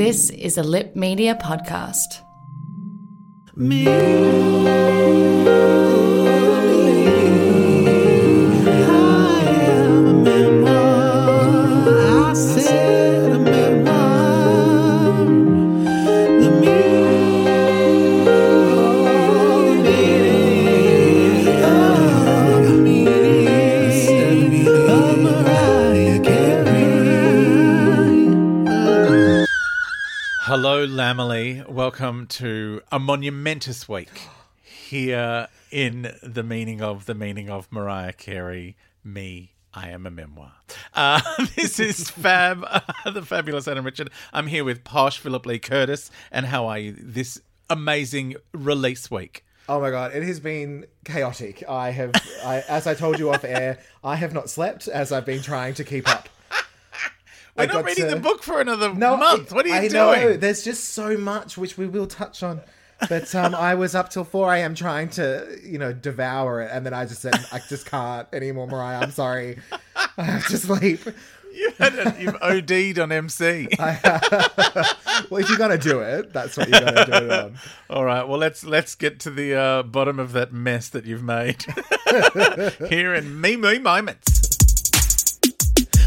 This is a Lip Media podcast. Hello, Welcome to a monumentous week here in the meaning of the meaning of Mariah Carey. Me, I am a memoir. Uh, this is Fab, the fabulous Adam Richard. I'm here with Posh Philip Lee Curtis. And how are you this amazing release week? Oh my god, it has been chaotic. I have, I, as I told you off air, I have not slept as I've been trying to keep up. We're I not reading to- the book for another No, month. What are you I doing? know there's just so much which we will touch on. But um, I was up till four a.m. trying to, you know, devour it, and then I just said, I just can't anymore, Mariah. I'm sorry, I have to sleep. You had a, you've OD'd on MC. Well, if you're gonna do it, that's what you're gonna do it on. All right. Well, let's let's get to the uh, bottom of that mess that you've made here in me me moments.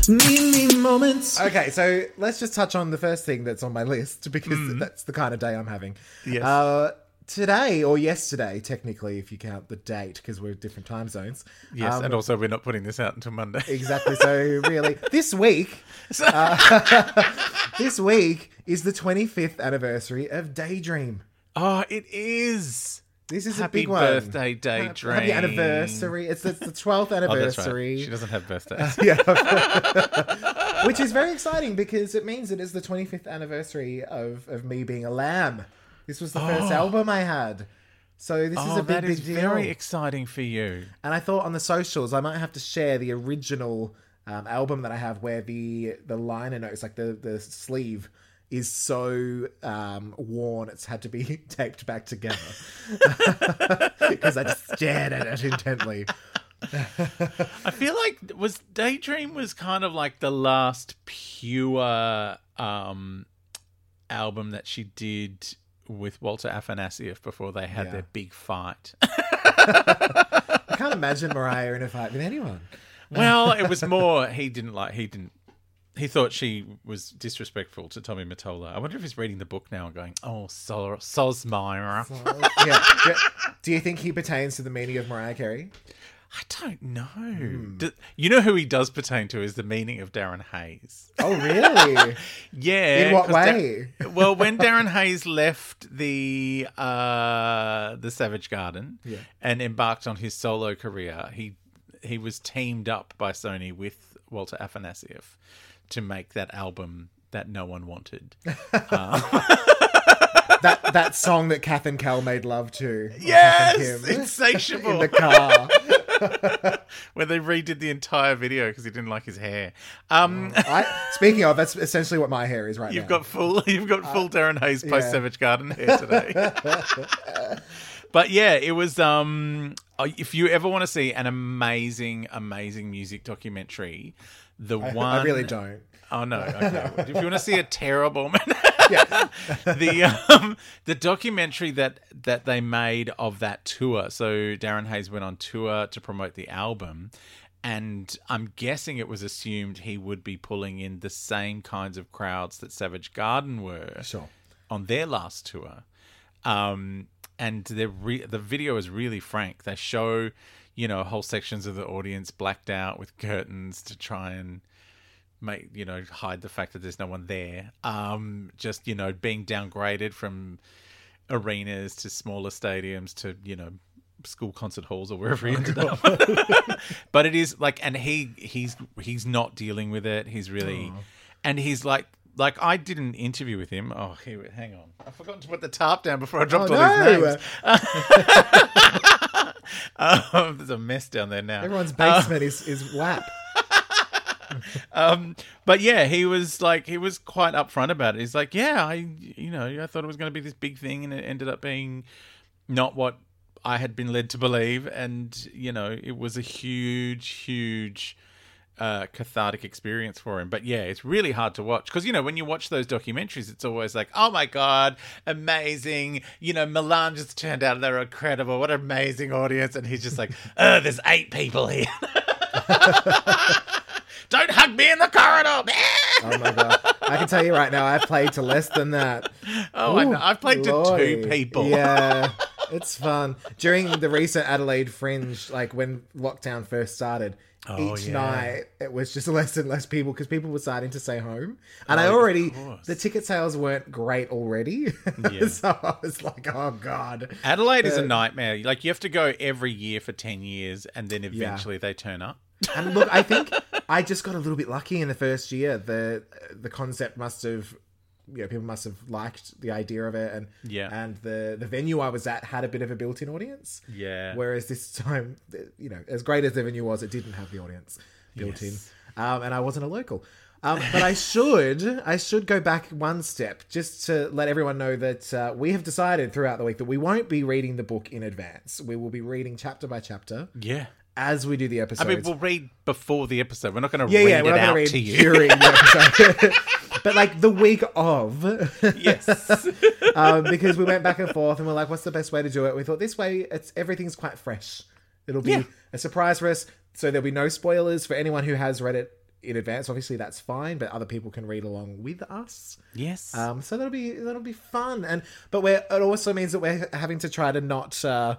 Me, me moments. Okay, so let's just touch on the first thing that's on my list because that's the kind of day I'm having. Yes. Uh, today or yesterday, technically, if you count the date, because we're different time zones. Yes, Um, and also we're not putting this out until Monday. Exactly. So really, this week, uh, this week is the 25th anniversary of Daydream. Oh, it is. This is Happy a big one. birthday, Daydream. Happy anniversary. It's the, it's the 12th Oh, anniversary. right. She doesn't have birthdays. yeah. Which is very exciting because it means it is the 25th anniversary of, of me being a lamb. This was the first album I had. So this is oh, a big, that is big deal. very exciting for you. and I thought on the socials I might have to share the original um, album that I have where the the liner notes, like the, the sleeve, is so um, worn it's had to be taped back together. Because I just stared at it intently. I feel like was Daydream was kind of like the last pure um, album that she did with Walter Afanasieff before they had Yeah. their big fight. I can't imagine Mariah in a fight with anyone. Well, it was more he didn't like he didn't he thought she was disrespectful to Tommy Mottola. I wonder if he's reading the book now and going, "Oh, Sol- Sosmira." yeah. Do, do you think he pertains to the meaning of Mariah Carey? I don't know. Hmm. Do- you know who he does pertain to is the meaning of Darren Hayes. Oh, really? Yeah. In what 'cause Da- way? well, when Darren Hayes left the uh, the Savage Garden Yeah. and embarked on his solo career, he he was teamed up by Sony with Walter Afanasieff to make that album that no one wanted. that that song that Kath and Kel made love to. yes, Kath and Kim, insatiable. in the car. where they redid the entire video because he didn't like his hair. Um, I, speaking of, that's essentially what my hair is right You've now. got full. You've got full Darren Hayes post yeah. Savage Garden hair today. but yeah, it was. Um, uh, if you ever want to see an amazing, amazing music documentary, the one I really don't. Oh no. Okay. if you want to see a terrible. Yeah. the um the documentary that that they made of that tour. So Darren Hayes went on tour to promote the album and I'm guessing it was assumed he would be pulling in the same kinds of crowds that Savage Garden were Sure. on their last tour. Um, and the re- the video is really frank. They show, you know, whole sections of the audience blacked out with curtains to try and make you know hide the fact that there's no one there. Um, just you know being downgraded from arenas to smaller stadiums to you know school concert halls or wherever he ended up. but it is like, and he he's he's not dealing with it. He's really, and he's like. Like I did an interview with him. Oh, here, hang on. I forgot to put the tarp down before I dropped Oh, all these no. names. Um, there's a mess down there now. Everyone's basement is, is WAP. Um, but yeah, he was like, he was quite upfront about it. He's like, yeah, I, you know, I thought it was going to be this big thing, and it ended up being not what I had been led to believe. And you know, it was a huge, huge uh, cathartic experience for him. But yeah, it's really hard to watch because you know when you watch those documentaries, it's always like, oh my god, amazing! You know, Milan just turned out they're incredible. What an amazing audience! And he's just like, oh, there's eight people here. Don't hug me in the corridor. Oh my god! I can tell you right now, I've played to less than that. Oh, I know. I've played to two people. Yeah, it's fun. During the recent Adelaide Fringe, like when lockdown first started, Oh, each yeah. night it was just less and less people because people were starting to stay home, and I Oh, of already the ticket sales weren't great already, Yeah. so I was like, oh god. Adelaide is a nightmare. Like you have to go every year for ten years, and then eventually they turn up. And look, I think I just got a little bit lucky in the first year. The the concept must have, you know, people must have liked the idea of it, and Yeah. and the the venue I was at had a bit of a built-in audience. Yeah. Whereas this time, you know, as great as the venue was, it didn't have the audience built Yes. in, um, and I wasn't a local. Um, but I should, I should go back one step just to let everyone know that uh, we have decided throughout the week that we won't be reading the book in advance. We will be reading chapter by chapter Yeah. as we do the episode. I mean, we'll read before the episode. We're not going to yeah, read yeah, it out read to you. during the episode. but like the week of, yes. um, because we went back and forth and we're like, what's the best way to do it? We thought this way, it's everything's quite fresh. It'll be Yeah. a surprise for us, so there'll be no spoilers for anyone who has read it in advance. Obviously, that's fine, but other people can read along with us. yes. Um, so that'll be that'll be fun. And but we're it also means that we're having to try to not uh,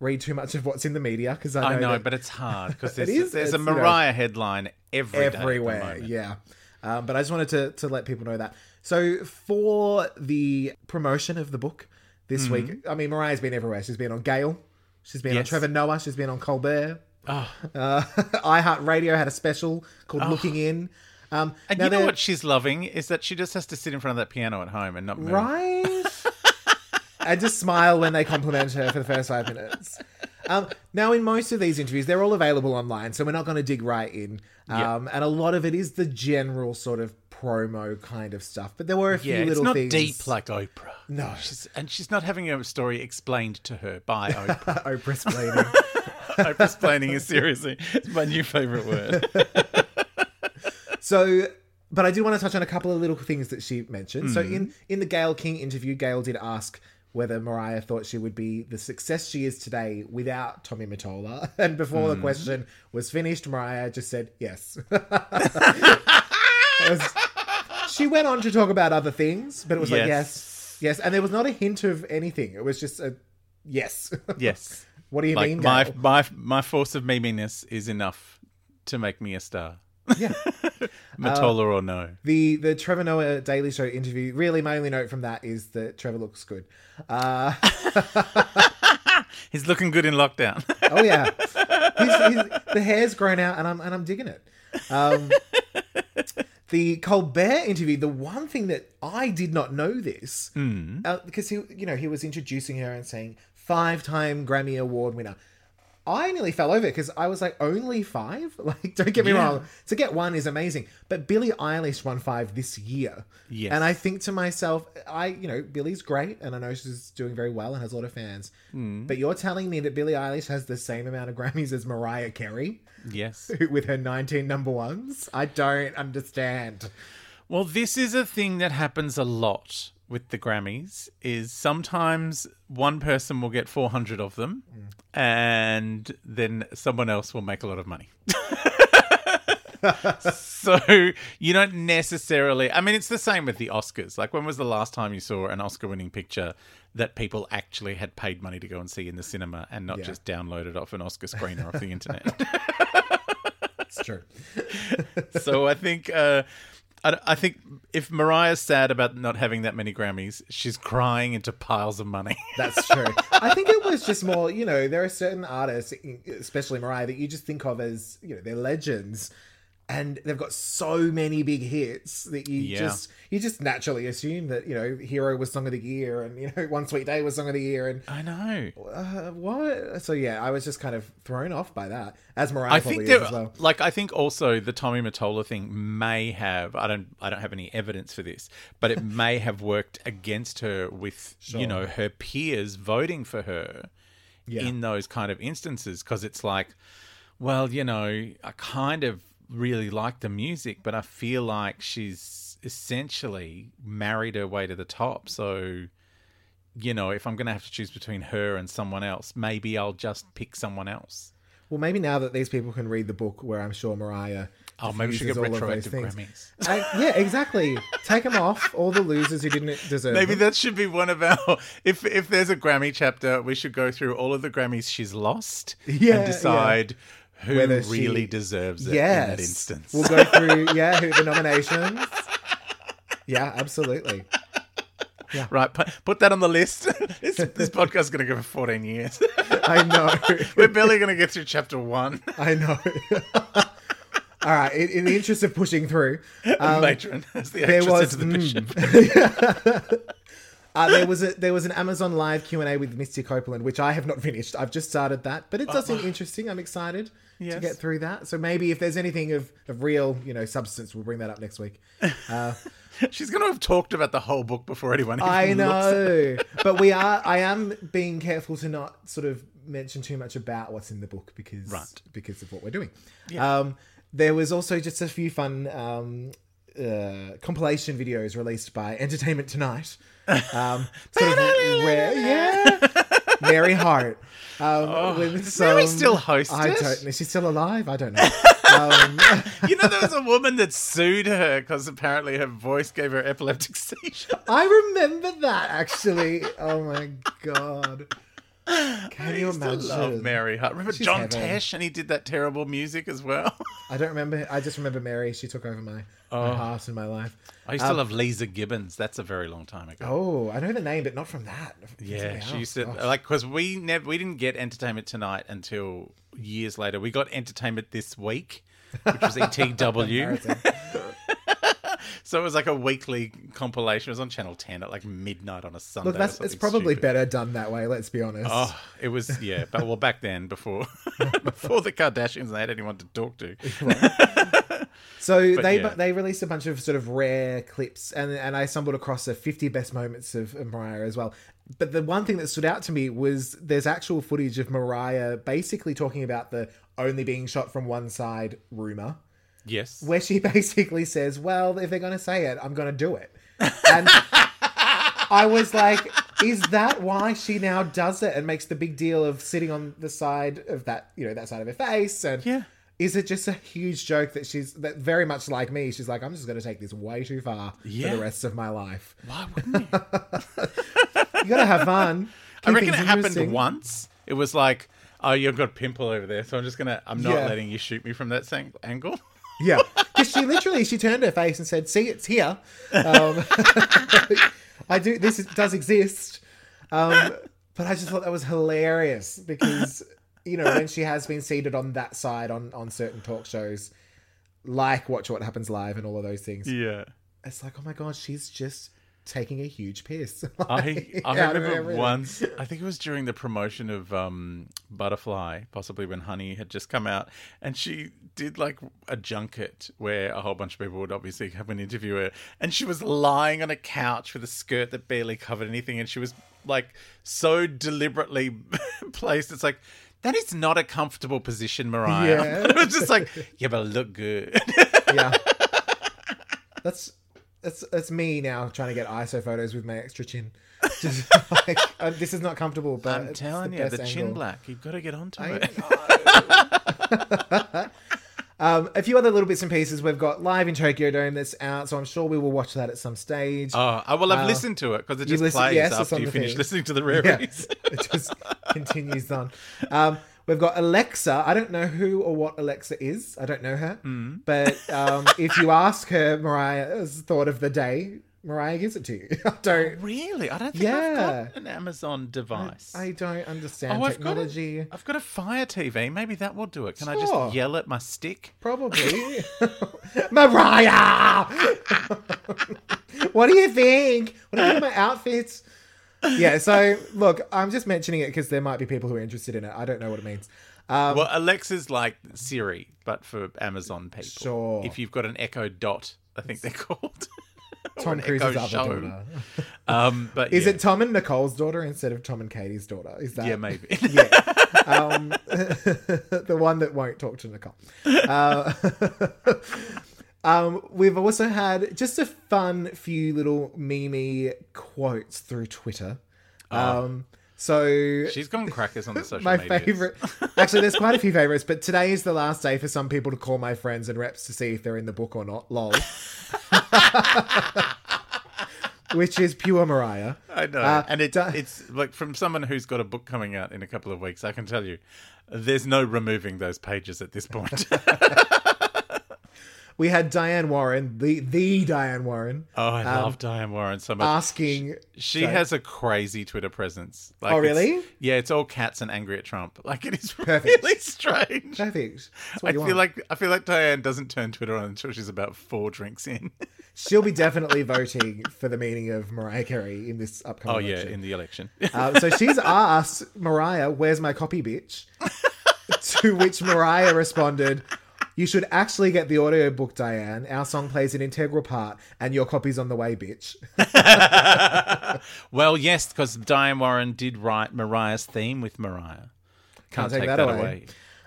read too much of what's in the media because I know, I know, that but it's hard because It there's, is, there's a it's, you know, Mariah headline every day at the everywhere. Yeah. Um, but I just wanted to, to let people know that. So for the promotion of the book this week, I mean, Mariah's been everywhere. She's been on Gayle. She's been on Mm-hmm. Trevor Noah. She's been on Colbert. Oh. Uh, iHeartRadio had a special called Looking In. Um, And you know they're- what she's loving is that she just has to sit in front of that piano at home and not move. Right? and just smile when they compliment her for the first five minutes. Um, now, in most of these interviews, they're all available online, so we're not going to dig right in. Yeah. Um, And a lot of it is the general sort of promo kind of stuff. But there were a few Yeah, it's little not things. deep like Oprah. No. she's, and she's not having a story explained to her by Oprah. Oprah's planning. Oprah's planning is seriously it's my new favorite word. so, but I do want to touch on a couple of little things that she mentioned. So, Mm-hmm. in in the Gayle King interview, Gayle did ask whether Mariah thought she would be the success she is today without Tommy Mottola. And before Mm. the question was finished, Mariah just said yes. Was- she went on to talk about other things, but it was like yes, Yes. yes, and there was not a hint of anything. It was just a yes. Yes. what do you Like mean, my my my force of meminess is enough to make me a star. Yeah. Mottola or no. The the Trevor Noah Daily Show interview. Really, my only note from that is that Trevor looks good. Uh, He's looking good in lockdown. oh yeah, He's- he's- the hair's grown out, and I'm and I'm digging it. Um, the Colbert interview. The one thing that I did not know this uh, because he you know he was introducing her and saying five time Grammy Award winner. I nearly fell over because I was like, only five? Like, don't get me Yeah. wrong. To get one is amazing. But Billie Eilish won five this year. Yes. And I think to myself, I, you know, Billie's great and I know she's doing very well and has a lot of fans. Hmm. But you're telling me that Billie Eilish has the same amount of Grammys as Mariah Carey yes. with her 19 number ones? I don't understand. Well, this is a thing that happens a lot with the Grammys is sometimes one person will get 400 of them and then someone else will make a lot of money. so you don't necessarily I mean it's the same with the Oscars. Like when was the last time you saw an Oscar winning picture that people actually had paid money to go and see in the cinema and not Yeah. just downloaded off an Oscar screener off the internet? It's true. so I think uh, I, I think if Mariah's sad about not having that many Grammys, she's crying into piles of money. That's true. I think it was just more, you know, there are certain artists, especially Mariah, that you just think of as, you know, they're legends. And they've got so many big hits that you Yeah. just you just naturally assume that you know Hero was Song of the Year and you know One Sweet Day was Song of the Year and I know. uh, what? So yeah, I was just kind of thrown off by that, as Mariah I think there, as well. like I think also the Tommy Mottola thing may have I don't I don't have any evidence for this, but it may have worked against her with you know her peers voting for her Yeah. in those kind of instances because it's like, well, you know, I kind of really like the music, but I feel like she's essentially married her way to the top. So, you know, if I'm going to have to choose between her and someone else, maybe I'll just pick someone else. Well, maybe now that these people can read the book, where I'm sure Mariah. Oh, maybe we should get all of those retroactive. Grammys. Uh, yeah, exactly. Take them off. All the losers who didn't deserve. Maybe them. that should be one of our. If if there's a Grammy chapter, we should go through all of the Grammys she's lost Yeah, and decide who Whether she- really deserves it yes. in that instance. We'll go through. Yeah, who, the nominations. Yeah, absolutely. Yeah. right, put, put that on the list. this, this podcast is going to go for 14 years. I know. We're barely going to get through chapter one. I know. All right. In, in the interest of pushing through, um, Matron, as the there was to the bishop. uh, there was a there was an Amazon Live Q and A with Misty Copeland, which I have not finished. I've just started that, but it does seem interesting. I'm excited to Oh, get through that. So maybe if there's anything of, of real, you know, substance, we'll bring that up next week. She's going to have talked about the whole book before anyone. I even looks at it. know, but we are. I am being careful to not sort of mention too much about what's in the book because Right. because of what we're doing. Um, there was also just a few fun um, uh, compilation videos released by Entertainment Tonight. Um, sort of rare, yeah. Mary Hart. Um, with does Mary still host I don't know. She's still alive. I don't know. um, You know, there was a woman that sued her because apparently her voice gave her epileptic seizure. I remember that actually. Oh my god. Can I you imagine? love Mary Hart. Remember She's John heaven. Tesh and he did that terrible music as well. I don't remember. I just remember Mary. She took over my, my heart and my life. I used to love Leeza Gibbons. That's a very long time ago. Um, Oh, I know the name, but not from that. Yeah, she used to Gosh. like because we never we didn't get Entertainment Tonight until years later. We got Entertainment This Week, which was ETW. So it was like a weekly compilation. It was on Channel Ten at like midnight on a Sunday. Look, that's it's probably stupid. better done that way. Let's be honest. Oh, it was yeah, but well back then before before the Kardashians they had anyone to talk to. so they yeah. they released a bunch of sort of rare clips, and and I stumbled across the 50 best moments of Mariah as well. But the one thing that stood out to me was there's actual footage of Mariah basically talking about the only being shot from one side rumor. Yes. where she basically says, "Well, if they're going to say it, I'm going to do it." And I was like, "Is that why she now does it and makes the big deal of sitting on the side of that, you know, that side of her face?" And Yeah. is it just a huge joke that she's that very much like me? She's like, "I'm just going to take this way too far Yeah. for the rest of my life." Why wouldn't you? You got to have fun. I keep reckon it happened once. It was like, oh, you've got a pimple over there, so I'm just gonna. I'm not Yeah. letting you shoot me from that sang- angle. Yeah, because she literally she turned her face and said, "See, it's here. Um, I do. This is, does exist." Um, but I just thought that was hilarious because you know when she has been seated on that side on on certain talk shows, like Watch What Happens Live and all of those things, Yeah. it's like, oh my god, she's just taking a huge piss. I I remember once. I think it was during the promotion of um, Butterfly, possibly when Honey had just come out, and she did like a junket where a whole bunch of people would obviously come and interview her, and she was lying on a couch with a skirt that barely covered anything, and she was like so deliberately placed. It's like. That is not a comfortable position, Mariah. Yeah. it was just like, yeah, but I look good. yeah. That's that's that's me now trying to get ISO photos with my extra chin. Just like uh, this is not comfortable, but I'm it's telling the you, the chin angle. black. You've got to get onto I it. um, a few other little bits and pieces. We've got live in Tokyo Dome that's out, so I'm sure we will watch that at some stage. Oh, I will have listened to it because it just listen- plays yes, after you finish thing. listening to the yeah, rarities. it just continues on. Um, we've got Alexa. I don't know who or what Alexa is. I don't know her, Mm. but um, if you ask her, Mariah's thought of the day. Mariah gives it to you. I don't. really? I don't think Yeah. I've got an Amazon device. I don't understand oh, I've got, technology. a, I've got a Fire TV. Maybe that will do it. Can I just yell at my stick? Probably. Mariah! what do you think? What do you think of my outfits? Yeah, so look, I'm just mentioning it because there might be people who are interested in it. I don't know what it means. Um, well, Alexa's like Siri, but for Amazon people. Sure. If you've got an Echo Dot, I think they're called. Tom Cruise's other Show. daughter. Um, but Is yeah. it Tom and Nicole's daughter instead of Tom and Katie's daughter? Is that Yeah, maybe. Yeah. um, the one that won't talk to Nicole. Uh, um, we've also had just a fun few little meme quotes through Twitter. Um, so She's gone crackers on the social my medias. favorite. Actually, there's quite a few favorites, but today is the last day for some people to call my friends and reps to see if they're in the book or not. Lol. Which is pure Mariah. I know, Uh, and it, da- it's like from someone who's got a book coming out in a couple of weeks. I can tell you, there's no removing those pages at this point. We had Diane Warren, the the Diane Warren, oh, I love Diane Warren so much. asking. She Sorry. has a crazy Twitter presence. Like Oh, it's- really? Yeah, it's all cats and angry at Trump. Like it is Perfect. really strange. Perfect. I feel want. like I feel like Diane doesn't turn Twitter on until she's about four drinks in. she'll be definitely voting for the meaning of Mariah Carey in this upcoming. oh yeah, election. in the election. Uh, so she's asked Mariah, "Where's my copy, bitch?" to which Mariah responded, "You should actually get the audiobook, Diane. Our song plays an integral part, and your copy's on the way, bitch." well, yes, because Diane Warren did write Mariah's theme with Mariah. Can't, take take, that that, away. away.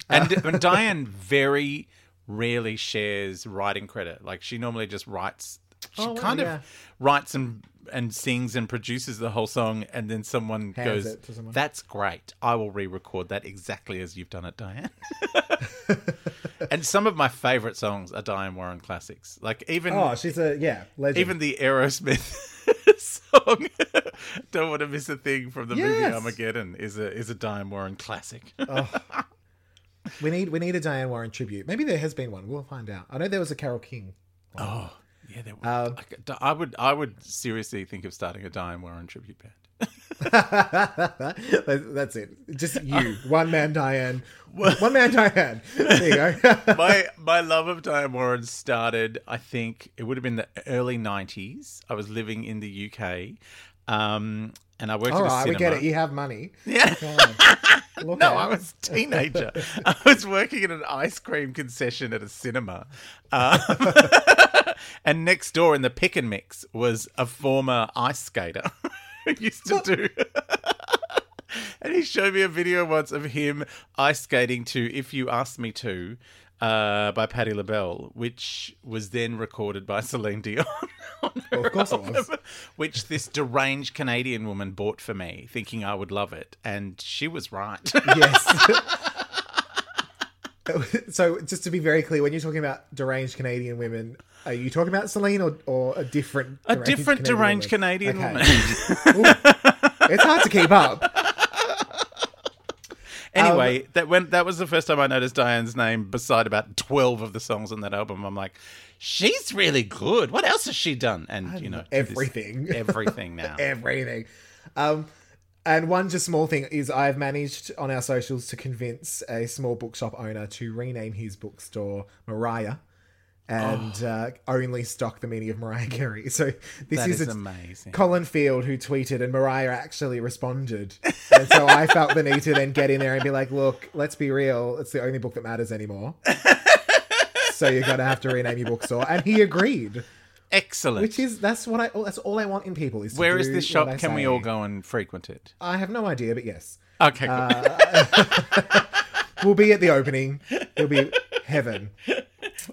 And, and Diane very rarely shares writing credit. Like she normally just writes. She Oh, kind yeah. of writes and and sings and produces the whole song, and then someone Hands goes, someone. "That's great. I will re-record that exactly as you've done it, Diane." and some of my favorite songs are Diane Warren classics. Like even Oh, she's a yeah legend. even the Aerosmith song "Don't Want to Miss a Thing" from the movie Armageddon is a is a Diane Warren classic. Oh. we need we need a Diane Warren tribute. Maybe there has been one. We'll find out. I know there was a Carole King. oh yeah, there. Um, I would I would seriously think of starting a Diane Warren tribute band. That's it. Just you, one man Diane, one man Diane. There you go. my my love of Diane Warren started, I think it would have been the early '90s. I was living in the UK, um, and I worked All right, we get it. You have money. Yeah. No. I was a teenager. I was working in an ice cream concession at a cinema. Um, and next door in the pick and mix was a former ice skater who used to do. and he showed me a video once of him ice skating to If You Asked Me To uh, by Patti LaBelle, which was then recorded by Celine Dion. on her Of course it was. Which this deranged Canadian woman bought for me, thinking I would love it. And she was right. Yes. So, just to be very clear, when you're talking about deranged Canadian women, are you talking about Celine or, or a different A different deranged Canadian Okay. woman. Ooh. it's hard to keep up. Anyway, that when that was the first time I noticed Diane's name beside about twelve of the songs on that album. I'm like, she's really good. What else has she done? And you know, everything. everything now. Everything. Um, and one just small thing is I've managed on our socials to convince a small bookshop owner to rename his bookstore Mariah and uh, only stock the meaning of Mariah Carey. So this That is, is a- amazing. Colin Field who tweeted and Mariah actually responded. And so I felt the need to then get in there and be like, look, let's be real. It's the only book that matters anymore. so you're going to have to rename your bookstore. And he agreed, Excellent. which is, that's what I, that's all I want in people is Where is this shop? Can we all go and frequent it? I have no idea, but yes. Okay, cool. Uh, We'll be at the opening. It'll be heaven.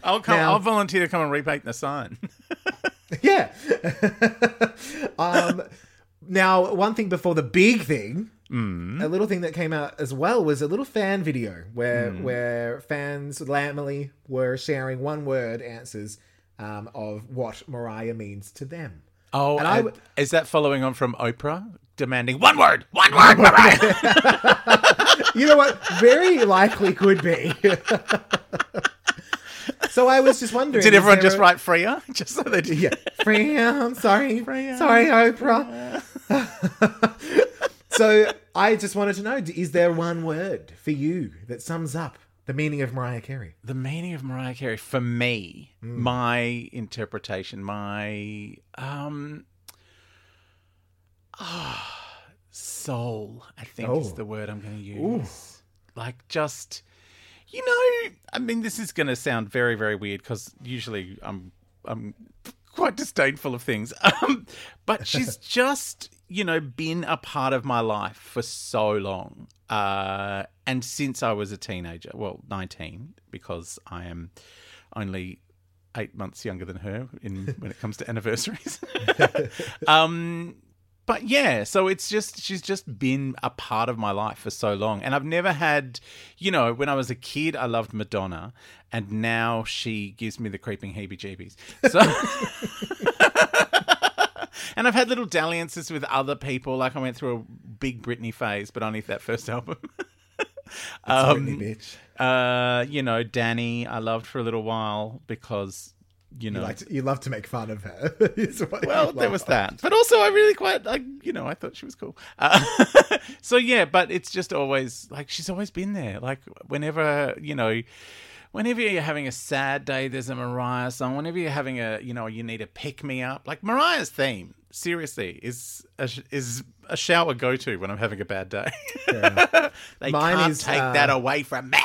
I'll come. now- I'll volunteer to come and repaint the sign. Yeah. um, now, one thing before the big thing, Mm. a little thing that came out as well was a little fan video where where fans Lambily were sharing one word answers um, of what Mariah means to them. Oh, And I is that following on from Oprah demanding one word, one word, Mariah? You know what? Very likely could be. so I was just wondering. Did everyone just a- write Freya? Just so they did. Yeah, Freya. I'm sorry, Freya. Sorry, Oprah. so I just wanted to know: is there one word for you that sums up the meaning of Mariah Carey? The meaning of Mariah Carey for me, Hmm. my interpretation, my um ah, soul, I think is Oh. the word I'm going to use. Like just you know, I mean this is going to sound very very weird cuz usually I'm I'm quite disdainful of things. Um but she's just you know, been a part of my life for so long. Uh, and since I was a teenager, well, 19, because I am only eight months younger than her in when it comes to anniversaries. um, but yeah, so it's just she's just been a part of my life for so long, and I've never had, you know, when I was a kid, I loved Madonna, and now she gives me the creeping heebie-jeebies. So. And I've had little dalliances with other people. Like I went through a big Britney phase, but only that first album. um, Britney, bitch. uh, you know, Dannii, I loved for a little while because, you know, You, you love to make fun of her. well, there was that. But also, I really quite, like, you know, I thought she was cool. Uh, so, yeah, but it's just always, like, she's always been there. Like, whenever, you know, whenever you're having a sad day, there's a Mariah song. Whenever you're having a, you know, you need a pick me up. Like, Mariah's theme, seriously, is a, is a shower go to when I'm having a bad day. they Mine can't is, take uh, that away from me.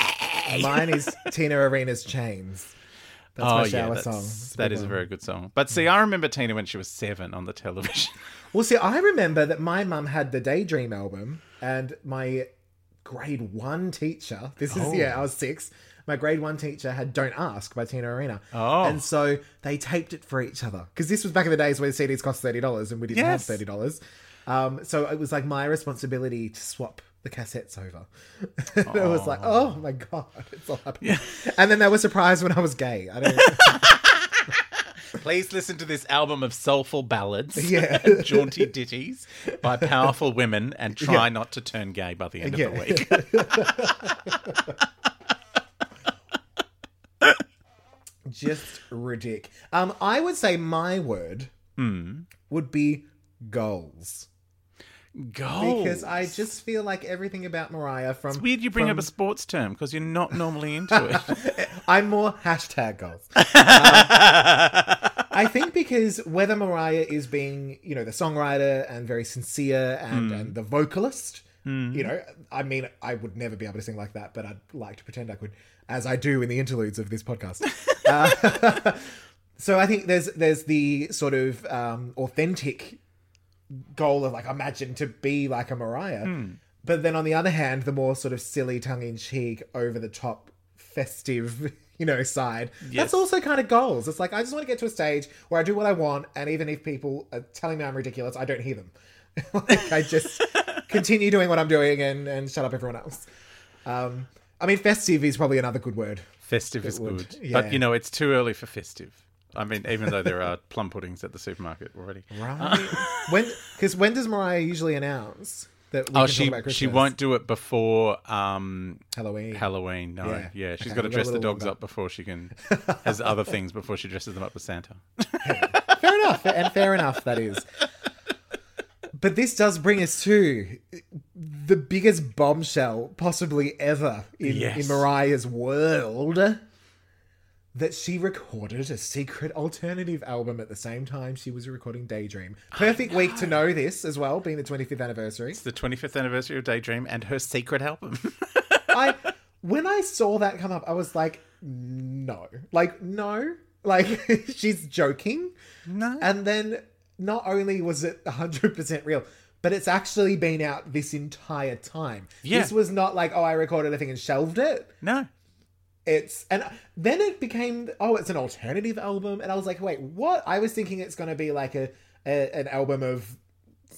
Mine is Tina Arena's Chains. That's my shower song. It's that is a very good song. But see, I remember Tina when she was seven on the television. Well, see, I remember that my mum had the Daydream album, and my grade one teacher, this is, Oh. yeah, I was six. My grade one teacher had Don't Ask by Tina Arena. Oh. And so they taped it for each other. Because this was back in the days where the CDs cost $30 and we didn't Yes. have $30. Um, so it was like my responsibility to swap the cassettes over. and it was like, oh my God, it's all happening. And then they were surprised when I was gay. I don't Please listen to this album of soulful ballads, Yeah. jaunty ditties by powerful women, and try Yeah. not to turn gay by the end of the week. just ridiculous. Um, I would say my word Hmm. would be goals Goals. because I just feel like everything about Mariah from It's weird you bring from- up a sports term because you're not normally into it. I'm more hashtag goals. Um, I think because whether Mariah is being, you know, the songwriter and very sincere and, and the vocalist, you know, I mean, I would never be able to sing like that, but I'd like to pretend I could, as I do in the interludes of this podcast. Uh, so I think there's there's the sort of um, authentic goal of like imagine to be like a Mariah. But then on the other hand, the more sort of silly, tongue in cheek, over the top, festive, you know, side, Yes. that's also kind of goals. It's like I just want to get to a stage where I do what I want, and even if people are telling me I'm ridiculous, I don't hear them. like I just continue doing what I'm doing and and shut up everyone else. Um, I mean, festive is probably another good word. Festive is would, good. yeah. But, you know, it's too early for festive. I mean, even though there are plum puddings at the supermarket already. Right? when because when does Mariah usually announce Oh, she she won't do it before um, Halloween. Halloween. No, Yeah. yeah, she's Okay, got to got dress the dogs up before she can has other things before she dresses them up as Santa. fair enough, and fair enough that is. But this does bring us to the biggest bombshell possibly ever in, Yes. in Mariah's world. That she recorded a secret alternative album at the same time she was recording Daydream. Perfect week to know this as well, being the 25th anniversary. It's the 25th anniversary of Daydream and her secret album. I when I saw that come up, I was like, no, like no, like she's joking. no. And then not only was it 100% real, but it's actually been out this entire time. Yeah. This was not like, oh, I recorded a thing and shelved it. no. It's, and then it became, oh, it's an alternative album. And I was like, wait, what? I was thinking it's going to be like a, a an album of,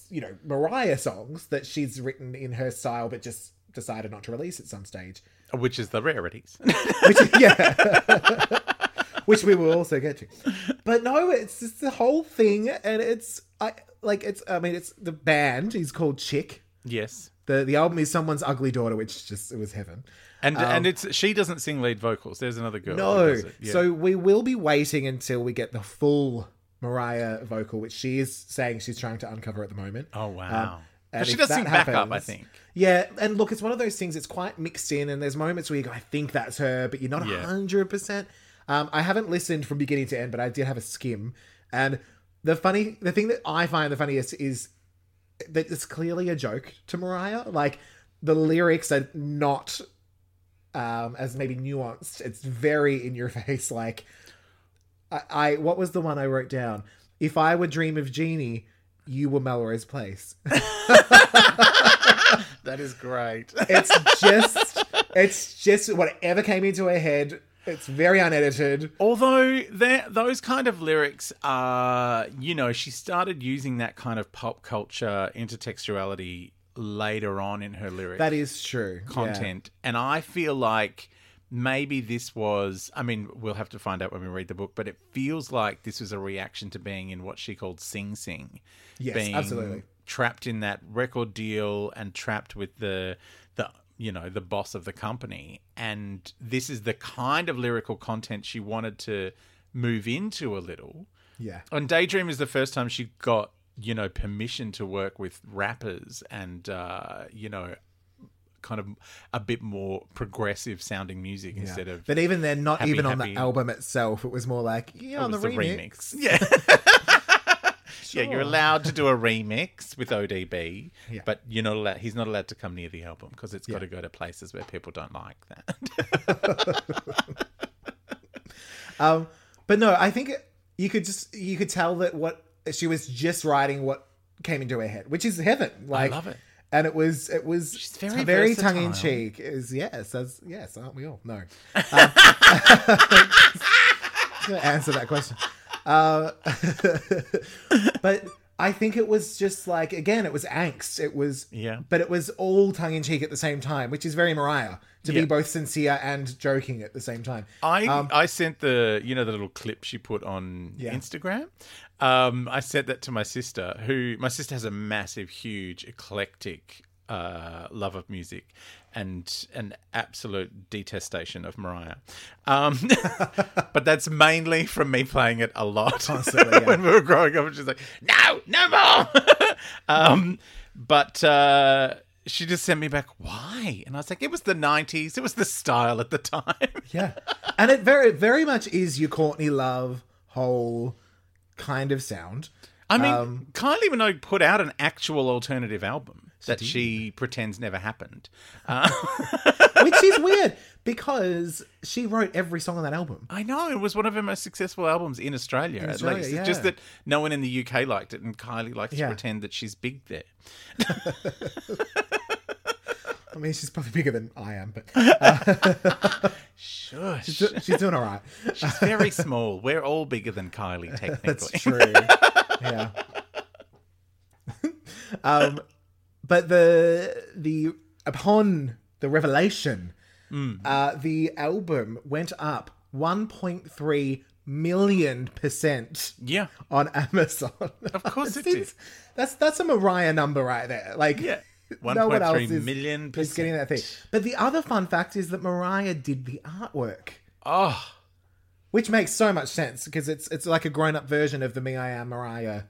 you know, Mariah songs that she's written in her style, but just decided not to release at some stage. Which is the rarities. Which, yeah. Which we will also get to. But no, it's just the whole thing. And it's, I like, it's, I mean, it's the band is called Chick. yes. The, the album is Someone's Ugly Daughter, which just, it was heaven. And and it's she doesn't sing lead vocals. There's another girl. Um, No. Yeah. So we will be waiting until we get the full Mariah vocal, which she is saying she's trying to uncover at the moment. Oh wow. Um, and she does sing back up, I think. Yeah, and look, it's one of those things. It's quite mixed in, and there's moments where you go, "I think that's her," but you're not Yeah. hundred percent. Um, I haven't listened from beginning to end, but I did have a skim. And the funny, the thing that I find the funniest is that it's clearly a joke to Mariah. Like the lyrics are not um, as maybe nuanced. It's very in your face. Like I, I, what was the one I wrote down? If I would dream of Jeannie, You Were Melrose Place. That is great. It's just, it's just whatever came into her head. It's very unedited. Although those kind of lyrics are, you know, she started using that kind of pop culture intertextuality later on in her lyrics. That is true. Yeah. content. And I feel like maybe this was, I mean, we'll have to find out when we read the book, but it feels like this was a reaction to being in what she called Sing Sing. Yes, being absolutely. Trapped in that record deal and trapped with the, you know, the boss of the company. And this is the kind of lyrical content she wanted to move into a little. Yeah. On Daydream is the first time she got, you know, permission to work with rappers and, uh, you know, kind of a bit more progressive sounding music Yeah. instead of. But even then, not happy, even on happy- the album itself. It was more like, yeah, it on the was remix. Yeah. Yeah, you're allowed to do a remix with ODB, Yeah. but you're not allowed. He's not allowed to come near the album because it's got to go to places where people don't like that. Um, but no, I think you could just you could tell that what she was just writing what came into her head, which is heaven. Like, love it. And it was it was She's very very tongue in cheek. Was yes, as yes, aren't we all? No. Um, answer that question. Uh, but I think it was just like again, it was angst. It was Yeah. but it was all tongue in cheek at the same time, which is very Mariah to Yeah. be both sincere and joking at the same time. I I sent the you know the little clip she put on Yeah. Instagram. Um, I sent that to my sister, who my sister has a massive, huge, eclectic uh, love of music and an absolute detestation of Mariah. Um, but that's mainly from me playing it a lot Constantly, yeah. when we were growing up. And she's like, "No, no more." um, but. Uh, she just sent me back, why? And I was like, it was the 90s. It was the style at the time. Yeah, and it very very much is your Courtney Love whole kind of sound. I mean, Um, Kylie Minogue put out an actual alternative album that she pretends never happened. Uh, which is weird because she wrote every song on that album. I know it was one of her most successful albums in Australia, at Australia, least. yeah. It's just that no one in the UK liked it, and Kylie likes Yeah. to pretend that she's big there. I mean, she's probably bigger than I am, but Shush. she's doing all right. She's very small. We're all bigger than Kylie, technically. That's true. yeah. um, but the the upon the revelation, Mm. uh, the album went up 1.3 million percent Yeah. on Amazon. Of course it did. That's that's a Mariah number right there. Like Yeah. no one 1.3 else is, million is getting that thing. But the other fun fact is that Mariah did the artwork. Oh, Which makes so much sense because it's it's like a grown up version of the Me I Am Mariah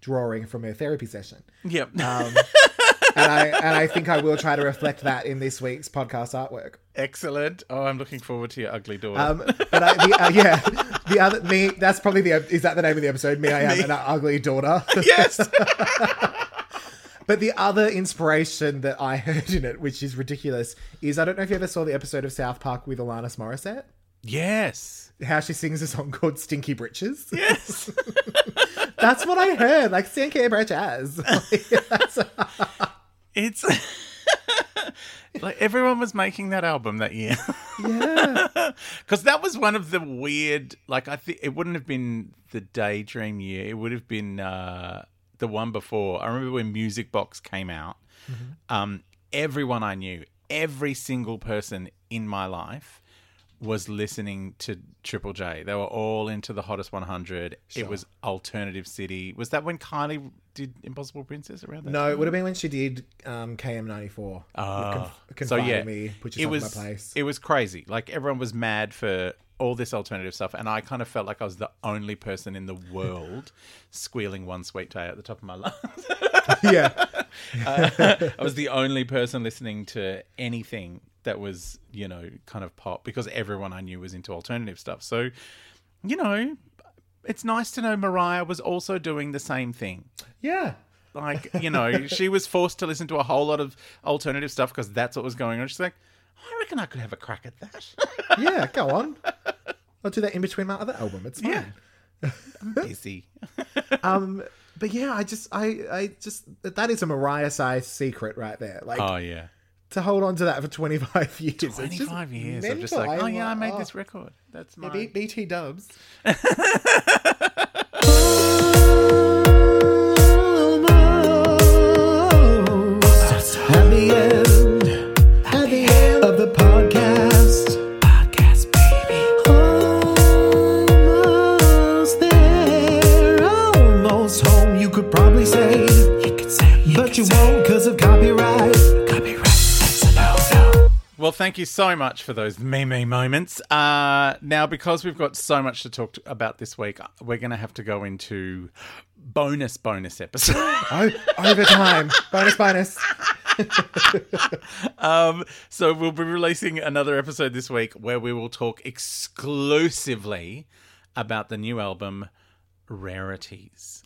drawing from her therapy session. yep. Um, and I and I think I will try to reflect that in this week's podcast artwork. Excellent. Oh, I'm looking forward to your ugly daughter. Um, but I, the, uh, yeah, the other me that's probably the is that the name of the episode? Me I Am Me. an ugly daughter. yes. But the other inspiration that I heard in it, which is ridiculous, is I don't know if you ever saw the episode of South Park with Alanis Morissette. yes. How she sings a song called Stinky Britches. Yes. That's what I heard, like Stinky Britches. It's like everyone was making that album that year. yeah. Because that was one of the weird, like, I think it wouldn't have been the Daydream year. It would have been uh, the one before. I remember when Music Box came out. Um, everyone I knew, every single person in my life was listening to Triple J. They were all into the Hottest 100. It was Alternative City. Was that when Kylie did Impossible Princess around that? No, it would have been when she did um, KM94. Ah. Conf- so yeah, me, put it was in my place. it was crazy. Like everyone was mad for all this alternative stuff, and I kind of felt like I was the only person in the world squealing "One Sweet Day" at the top of my lungs. yeah. Uh, I was the only person listening to anything that was, you know, kind of pop because everyone I knew was into alternative stuff. So, you know, it's nice to know Mariah was also doing the same thing. Yeah. Like, you know, she was forced to listen to a whole lot of alternative stuff because that's what was going on. She's like, I reckon I could have a crack at that. Yeah, go on. I'll do that in between my other album. It's fine. Yeah. I'm busy. Um, but yeah, I just, I, I just that is a Mariah size secret right there. Like Oh yeah. to hold on to that for twenty five years. it's just 25 years of just like, oh yeah, I made this record. That's my. B- BT Dubs. Well, thank you so much for those me me moments. Uh, now, because we've got so much to talk to, about this week, we're going to have to go into bonus bonus episode. Oh, overtime, bonus, bonus. um, so we'll be releasing another episode this week where we will talk exclusively about the new album Rarities.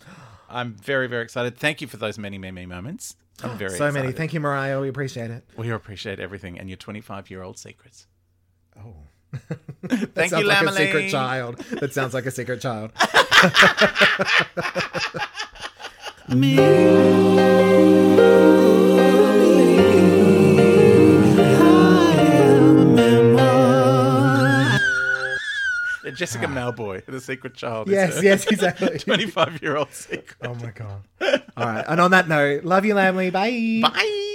I'm very very excited. Thank you for those many me me moments. I'm very So many. Thank you, Mariah. We appreciate it. We appreciate everything and your 25 year old secrets. Oh. Thank sounds you, like a Lambily. secret child. That sounds like a secret child. Jessica ah. Mauboy, the secret child. Yes, yes, exactly. 25 year old secret. Oh my god. All right. And on that note, love you, Lambily. Bye. Bye.